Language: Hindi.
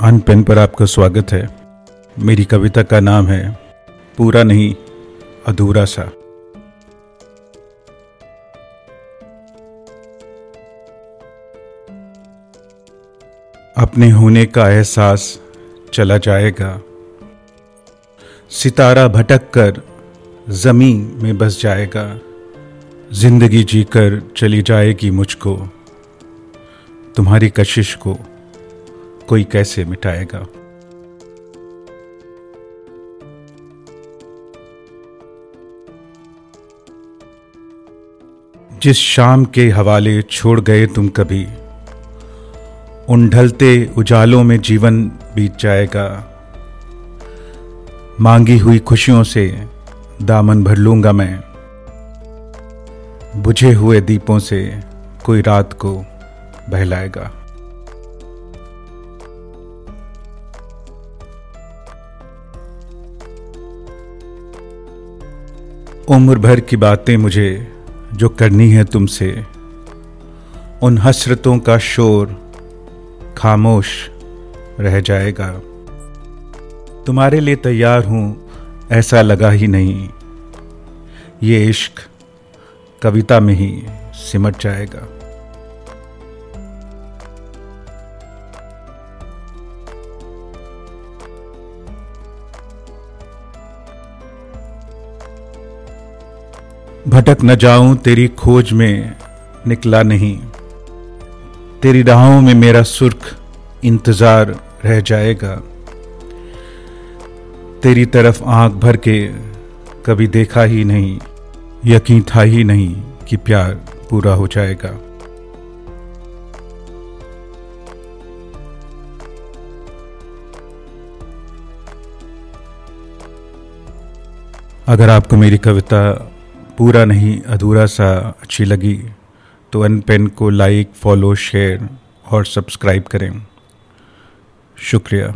अन पेन पर आपका स्वागत है। मेरी कविता का नाम है, पूरा नहीं, अधूरा सा। अपने होने का एहसास चला जाएगा। सितारा भटक कर ज़मीन में बस जाएगा। ज़िंदगी जीकर चली जाएगी मुझको। तुम्हारी कशिश को कोई कैसे मिटाएगा? जिस शाम के हवाले छोड़ गए तुम कभी, उन ढलते उजालों में जीवन बीत जाएगा। मांगी हुई खुशियों से दामन भर लूँगा मैं। बुझे हुए दीपों से कोई रात को बहलाएगा। उम्र भर की बातें मुझे जो करनी है तुमसे। उन हसरतों का शोर खामोश रह जाएगा। तुम्हारे लिए तैयार हूँ, ऐसा लगा ही नहीं। ये इश्क कविता में ही सिमट जाएगा। भटक न जाऊँ, तेरी खोज में निकला नहीं। तेरी राहों में मेरा सुर्ख इंतज़ार रह जाएगा। तेरी तरफ़ आँख भर के कभी देखा ही नहीं, यकीन था ही नहीं कि प्यार पूरा हो जाएगा। अगर आपको मेरी कविता पूरा नहीं, अधूरा सा, अच्छी लगी। तो अन पेन को लाइक फॉलो शेयर और सब्सक्राइब करें। शुक्रिया।